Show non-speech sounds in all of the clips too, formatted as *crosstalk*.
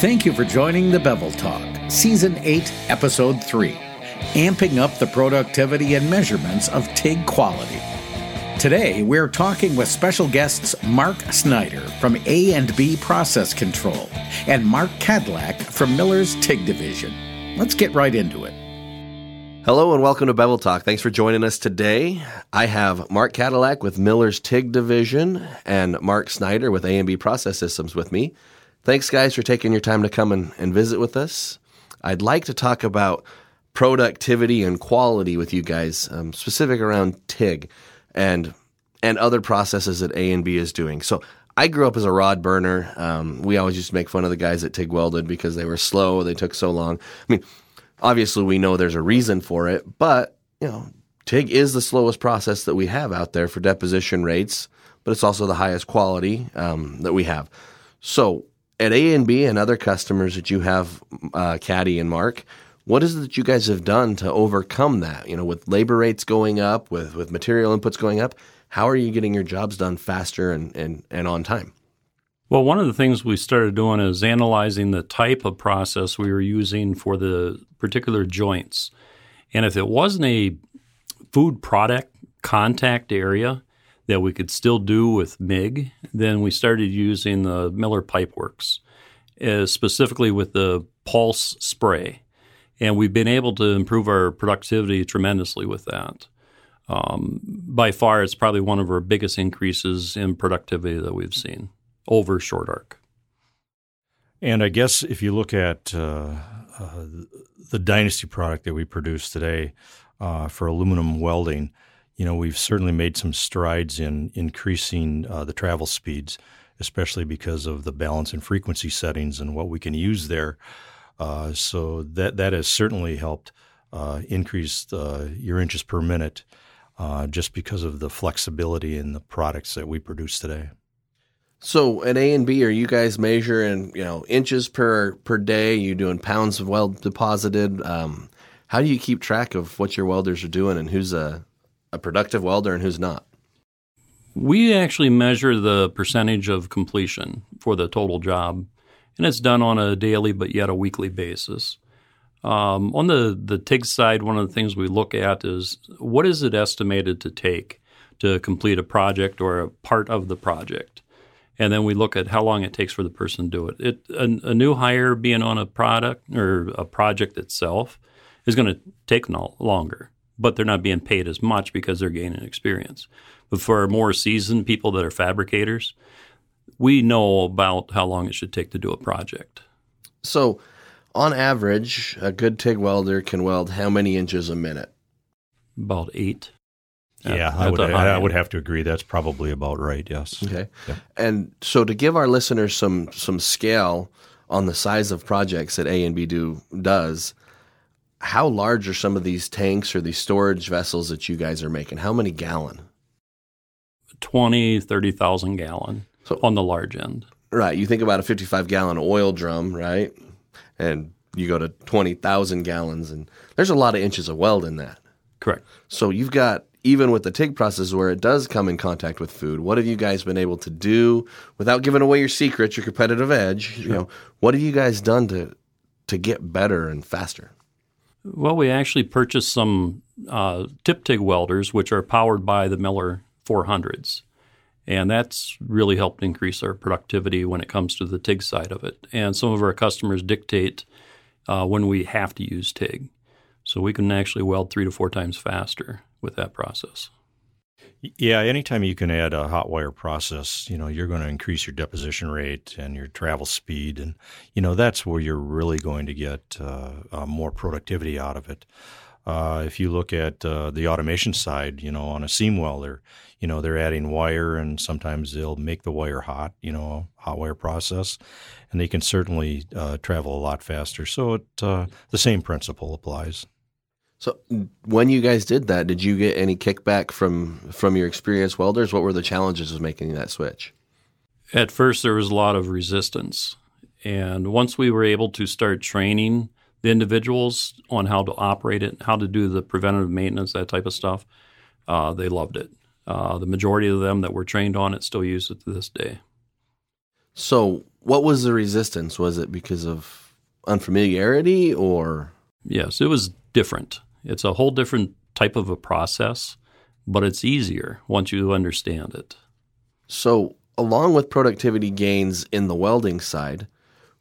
Thank you for joining the Bevel Talk, Season 8, Episode 3 Amping Up the Productivity and Measurements of TIG Quality. Today, we're talking with special guests Mark Snyder from A&B Process Control and Mark Cadillac from Miller's TIG Division. Let's get right into it. Hello and welcome to Bevel Talk. Thanks for joining us today. I have Mark Cadillac with Miller's TIG Division and Mark Snyder with A&B Process Systems with me. Thanks, guys, for taking your time to come and, and visit with us. I'd like to talk about productivity and quality with you guys, um, specific around TIG and and other processes that A and B is doing. So I grew up as a rod burner. Um, we always used to make fun of the guys that TIG welded because they were slow. They took so long. I mean, obviously we know there's a reason for it, but you know, TIG is the slowest process that we have out there for deposition rates, but it's also the highest quality um, that we have. So at A and B and other customers that you have, uh, Caddy and Mark, what is it that you guys have done to overcome that? You know, with labor rates going up, with with material inputs going up, how are you getting your jobs done faster and and, and on time? Well, one of the things we started doing is analyzing the type of process we were using for the particular joints. And if it wasn't a food product contact area, that we could still do with MIG, then we started using the Miller PipeWorx, uh, specifically with the pulse spray. And we've been able to improve our productivity tremendously with that. Um, by far, it's probably one of our biggest increases in productivity that we've seen over short arc. And I guess if you look at uh, uh, the Dynasty product that we produce today uh, for aluminum welding, you know, we've certainly made some strides in increasing uh, the travel speeds, especially because of the balance and frequency settings and what we can use there. Uh, so that that has certainly helped uh, increase uh, your inches per minute, uh, just because of the flexibility in the products that we produce today. So at A and B, are you guys measuring you know inches per per day? You doing pounds of weld deposited? Um, how do you keep track of what your welders are doing and who's a a productive welder and who's not? We actually measure the percentage of completion for the total job, and it's done on a daily but yet a weekly basis. Um, on the, the TIG side, one of the things we look at is what is it estimated to take to complete a project or a part of the project? And then we look at how long it takes for the person to do it. it a, a new hire being on a product or a project itself is going to take no longer but they're not being paid as much because they're gaining experience. But for more seasoned people that are fabricators, we know about how long it should take to do a project. So, on average, a good TIG welder can weld how many inches a minute? About eight. Yeah, I, would, I would have to agree. That's probably about right. Yes. Okay. Yeah. And so, to give our listeners some some scale on the size of projects that A and B do does, how large are some of these tanks or these storage vessels that you guys are making? How many gallon? 20, 30,000 gallon so, on the large end. Right. You think about a 55 gallon oil drum, right? And you go to 20,000 gallons, and there's a lot of inches of weld in that. Correct. So you've got, even with the TIG process where it does come in contact with food, what have you guys been able to do without giving away your secrets, your competitive edge? Sure. You know, what have you guys done to to get better and faster? Well, we actually purchased some uh, tip TIG welders, which are powered by the Miller 400s. And that's really helped increase our productivity when it comes to the TIG side of it. And some of our customers dictate uh, when we have to use TIG. So we can actually weld three to four times faster with that process. Yeah, anytime you can add a hot wire process, you know, you're going to increase your deposition rate and your travel speed. And, you know, that's where you're really going to get uh, uh, more productivity out of it. Uh, if you look at uh, the automation side, you know, on a seam welder, you know, they're adding wire and sometimes they'll make the wire hot, you know, hot wire process, and they can certainly uh, travel a lot faster. So it, uh, the same principle applies. So when you guys did that, did you get any kickback from from your experienced welders? What were the challenges of making that switch? At first, there was a lot of resistance, and once we were able to start training the individuals on how to operate it, how to do the preventative maintenance, that type of stuff, uh, they loved it. Uh, the majority of them that were trained on it still use it to this day. So what was the resistance? Was it because of unfamiliarity or? Yes, it was different. It's a whole different type of a process, but it's easier once you understand it. So, along with productivity gains in the welding side,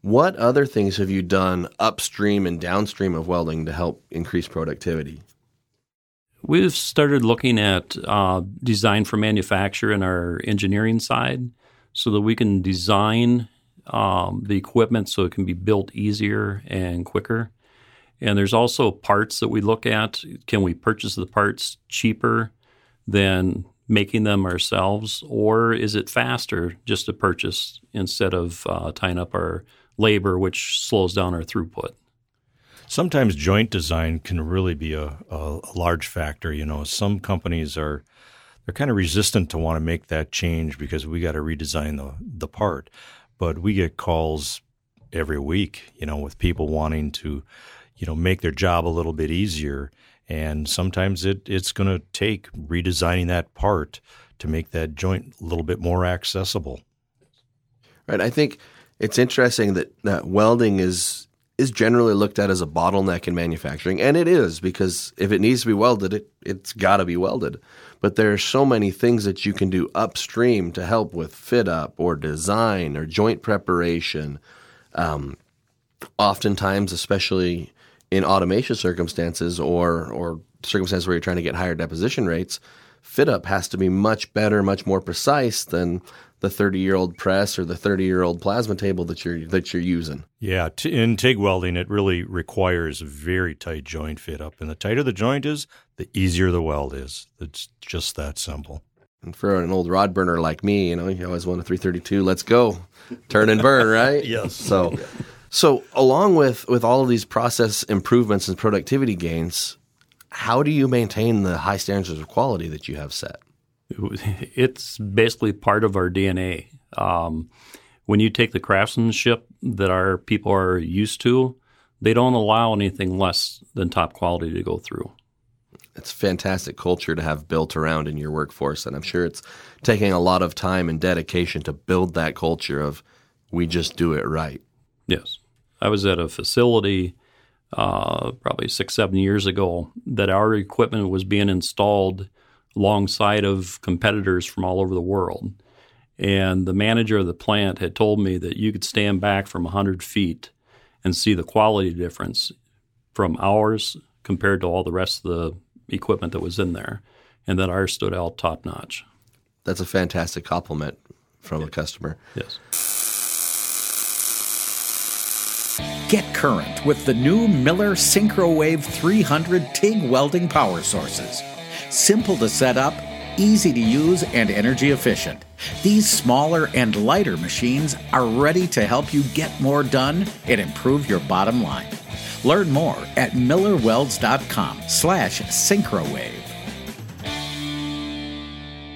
what other things have you done upstream and downstream of welding to help increase productivity? We've started looking at uh, design for manufacture in our engineering side so that we can design um, the equipment so it can be built easier and quicker. And there's also parts that we look at. Can we purchase the parts cheaper than making them ourselves, or is it faster just to purchase instead of uh, tying up our labor, which slows down our throughput? Sometimes joint design can really be a, a, a large factor. You know, some companies are they're kind of resistant to want to make that change because we got to redesign the the part. But we get calls every week, you know, with people wanting to, you know, make their job a little bit easier. And sometimes it, it's going to take redesigning that part to make that joint a little bit more accessible. Right. I think it's interesting that, that welding is is generally looked at as a bottleneck in manufacturing, and it is because if it needs to be welded, it it's got to be welded. But there are so many things that you can do upstream to help with fit up or design or joint preparation. Um, oftentimes, especially in automation circumstances or or circumstances where you're trying to get higher deposition rates, fit up has to be much better, much more precise than the 30 year old press or the 30 year old plasma table that you're that you're using. Yeah, t- in TIG welding, it really requires very tight joint fit up, and the tighter the joint is, the easier the weld is. It's just that simple. And for an old rod burner like me, you know, you always want a 332. Let's go, turn and burn, right? *laughs* yes. So, so along with with all of these process improvements and productivity gains, how do you maintain the high standards of quality that you have set? *laughs* it's basically part of our DNA. Um, when you take the craftsmanship that our people are used to, they don't allow anything less than top quality to go through. It's fantastic culture to have built around in your workforce, and I'm sure it's taking a lot of time and dedication to build that culture of we just do it right. Yes, I was at a facility uh, probably six, seven years ago that our equipment was being installed alongside of competitors from all over the world. And the manager of the plant had told me that you could stand back from 100 feet and see the quality difference from ours compared to all the rest of the equipment that was in there, and that ours stood out top notch. That's a fantastic compliment from a customer. Yes. Get current with the new Miller Syncrowave 300 TIG welding power sources. Simple to set up, easy to use, and energy efficient. These smaller and lighter machines are ready to help you get more done and improve your bottom line. Learn more at millerwelds.com slash syncrowave.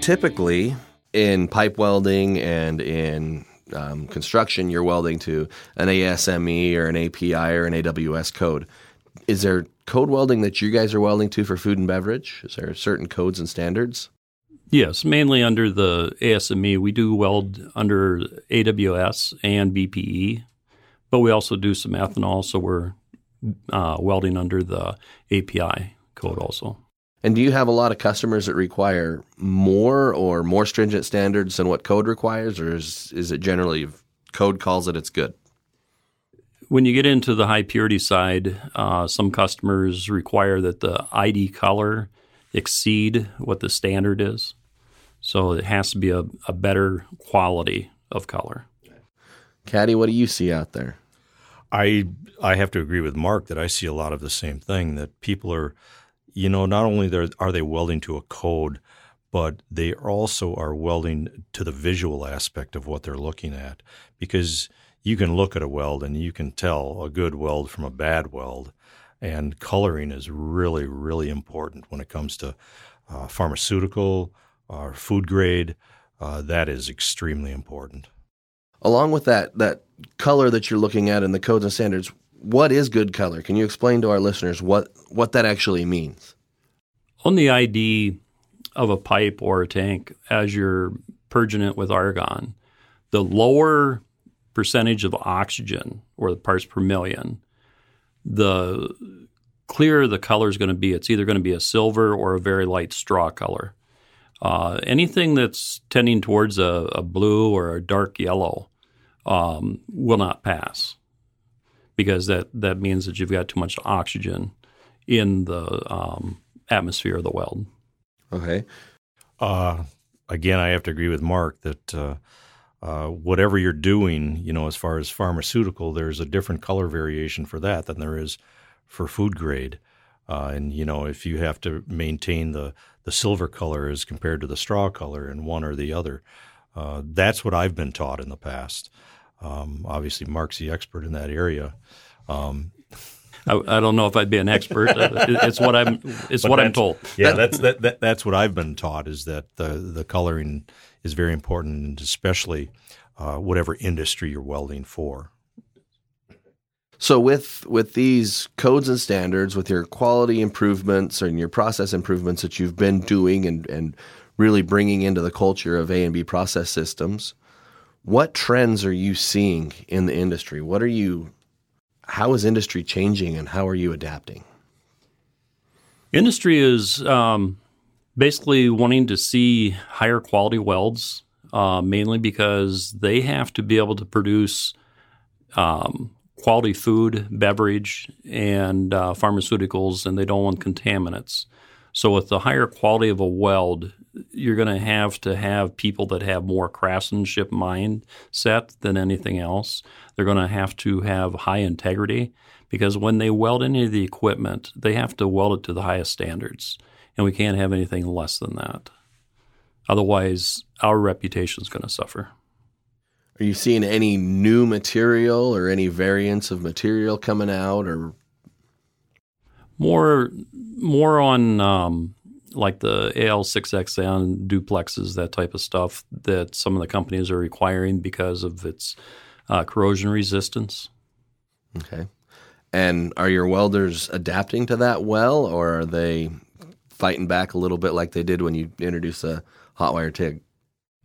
Typically, in pipe welding and in um, construction, you're welding to an ASME or an API or an AWS code. Is there code welding that you guys are welding to for food and beverage? Is there certain codes and standards? Yes, mainly under the ASME. We do weld under AWS and BPE, but we also do some ethanol, so we're uh, welding under the API code also. And do you have a lot of customers that require more or more stringent standards than what code requires, or is, is it generally code calls it, it's good? When you get into the high purity side, uh, some customers require that the ID color exceed what the standard is. So it has to be a, a better quality of color. Caddy, what do you see out there? I I have to agree with Mark that I see a lot of the same thing that people are, you know, not only are they welding to a code, but they also are welding to the visual aspect of what they're looking at because you can look at a weld and you can tell a good weld from a bad weld. And coloring is really, really important when it comes to uh, pharmaceutical or food grade. Uh, that is extremely important. Along with that, that color that you're looking at in the codes and standards, what is good color? Can you explain to our listeners what, what that actually means? On the ID of a pipe or a tank, as you're purging it with argon, the lower percentage of oxygen or the parts per million, the clearer the color is going to be. It's either going to be a silver or a very light straw color. Uh, anything that's tending towards a, a, blue or a dark yellow um, will not pass because that, that means that you've got too much oxygen in the um, atmosphere of the weld. Okay. Uh, again, I have to agree with Mark that uh, uh, whatever you're doing, you know, as far as pharmaceutical, there's a different color variation for that than there is for food grade. Uh, and you know, if you have to maintain the the silver color as compared to the straw color in one or the other, uh, that's what I've been taught in the past. Um, obviously, Mark's the expert in that area. Um, I, I, don't know if I'd be an expert. it's what I'm. It's what I'm told. Yeah, that's that, that, That's what I've been taught is that the the coloring is very important, and especially uh, whatever industry you're welding for. So with with these codes and standards, with your quality improvements and your process improvements that you've been doing and, and really bringing into the culture of A and B process systems, what trends are you seeing in the industry? What are you how is industry changing and how are you adapting? Industry is um, basically wanting to see higher quality welds, uh, mainly because they have to be able to produce um, quality food, beverage, and uh, pharmaceuticals, and they don't want contaminants. So, with the higher quality of a weld, you're going to have to have people that have more craftsmanship mindset than anything else. They're going to have to have high integrity because when they weld any of the equipment, they have to weld it to the highest standards, and we can't have anything less than that. Otherwise, our reputation is going to suffer. Are you seeing any new material or any variants of material coming out or more more on um, like the AL6XN duplexes, that type of stuff that some of the companies are requiring because of its uh, corrosion resistance. Okay. And are your welders adapting to that well, or are they fighting back a little bit like they did when you introduced a hot wire TIG?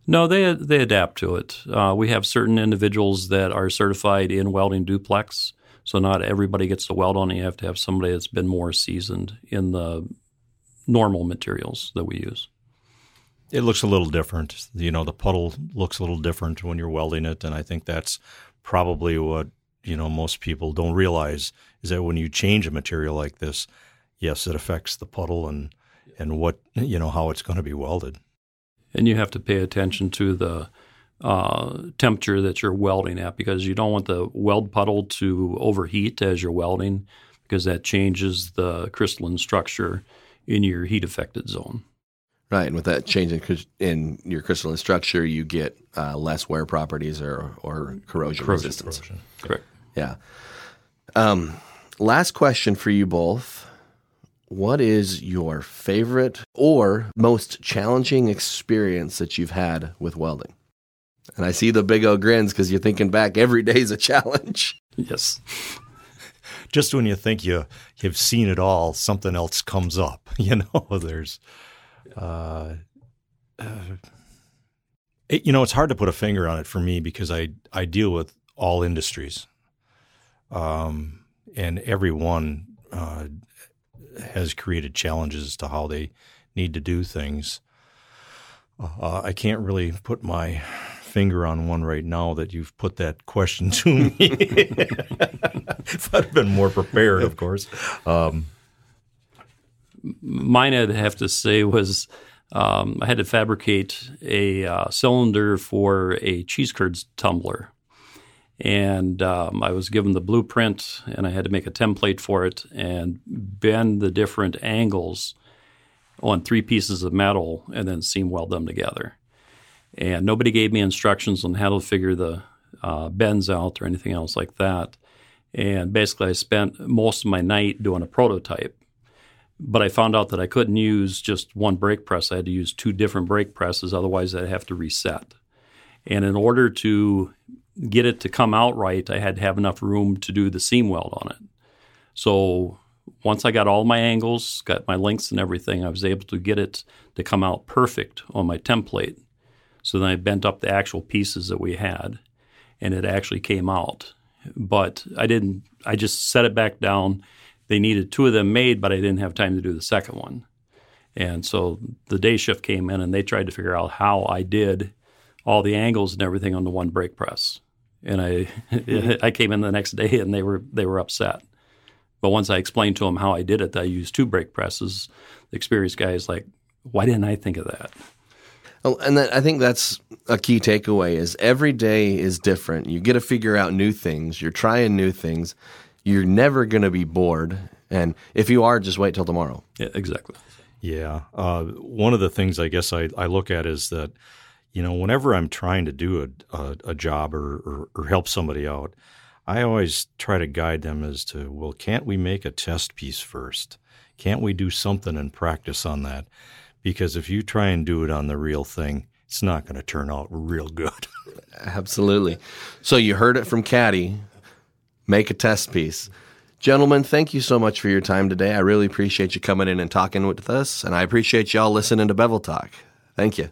No, they they adapt to it. Uh, we have certain individuals that are certified in welding duplex, so not everybody gets to weld on. You have to have somebody that's been more seasoned in the normal materials that we use. It looks a little different. You know, the puddle looks a little different when you're welding it, and I think that's probably what you know most people don't realize is that when you change a material like this, yes, it affects the puddle and and what you know how it's going to be welded and you have to pay attention to the uh, temperature that you're welding at because you don't want the weld puddle to overheat as you're welding because that changes the crystalline structure in your heat affected zone. Right, and with that change in, in your crystalline structure, you get uh, less wear properties or or corrosion, corrosion resistance. Corrosion. Correct. Yeah. Um, last question for you both. What is your favorite or most challenging experience that you've had with welding? And I see the big old grins because you're thinking back every day is a challenge. Yes. Just when you think you you've seen it all, something else comes up. *laughs* You know, there's, uh, uh, it, you know, it's hard to put a finger on it for me because I I deal with all industries, um, and every one uh, has created challenges to how they need to do things. Uh, I can't really put my finger on one right now that you've put that question to me. *laughs* if I'd been more prepared, of course. Um, Mine, I'd have to say, was um, I had to fabricate a uh, cylinder for a cheese curds tumbler. And um, I was given the blueprint, and I had to make a template for it and bend the different angles on three pieces of metal and then seam weld them together. And nobody gave me instructions on how to figure the uh, bends out or anything else like that. And basically, I spent most of my night doing a prototype. But I found out that I couldn't use just one brake press. I had to use two different brake presses, otherwise, I'd have to reset. And in order to get it to come out right, I had to have enough room to do the seam weld on it. So once I got all my angles, got my lengths and everything, I was able to get it to come out perfect on my template. So then I bent up the actual pieces that we had. and it actually came out. But I didn't. I just set it back down. They needed two of them made, but I didn't have time to do the second one. And so the day shift came in, and they tried to figure out how I did all the angles and everything on the one brake press. And I *laughs* I came in the next day, and they were they were upset. But once I explained to them how I did it, that I used two brake presses. The experienced guy is like, "Why didn't I think of that?" Oh, and that, I think that's a key takeaway is every day is different. You get to figure out new things. You're trying new things. You're never going to be bored. And if you are, just wait till tomorrow. Yeah, exactly. Yeah. Uh, one of the things I guess I, I look at is that, you know, whenever I'm trying to do a, a, a job or, or, or help somebody out, I always try to guide them as to, well, can't we make a test piece first? Can't we do something and practice on that? Because if you try and do it on the real thing, it's not going to turn out real good. *laughs* Absolutely. So you heard it from Caddy. Make a test piece. Gentlemen, thank you so much for your time today. I really appreciate you coming in and talking with us, and I appreciate y'all listening to Bevel Talk. Thank you.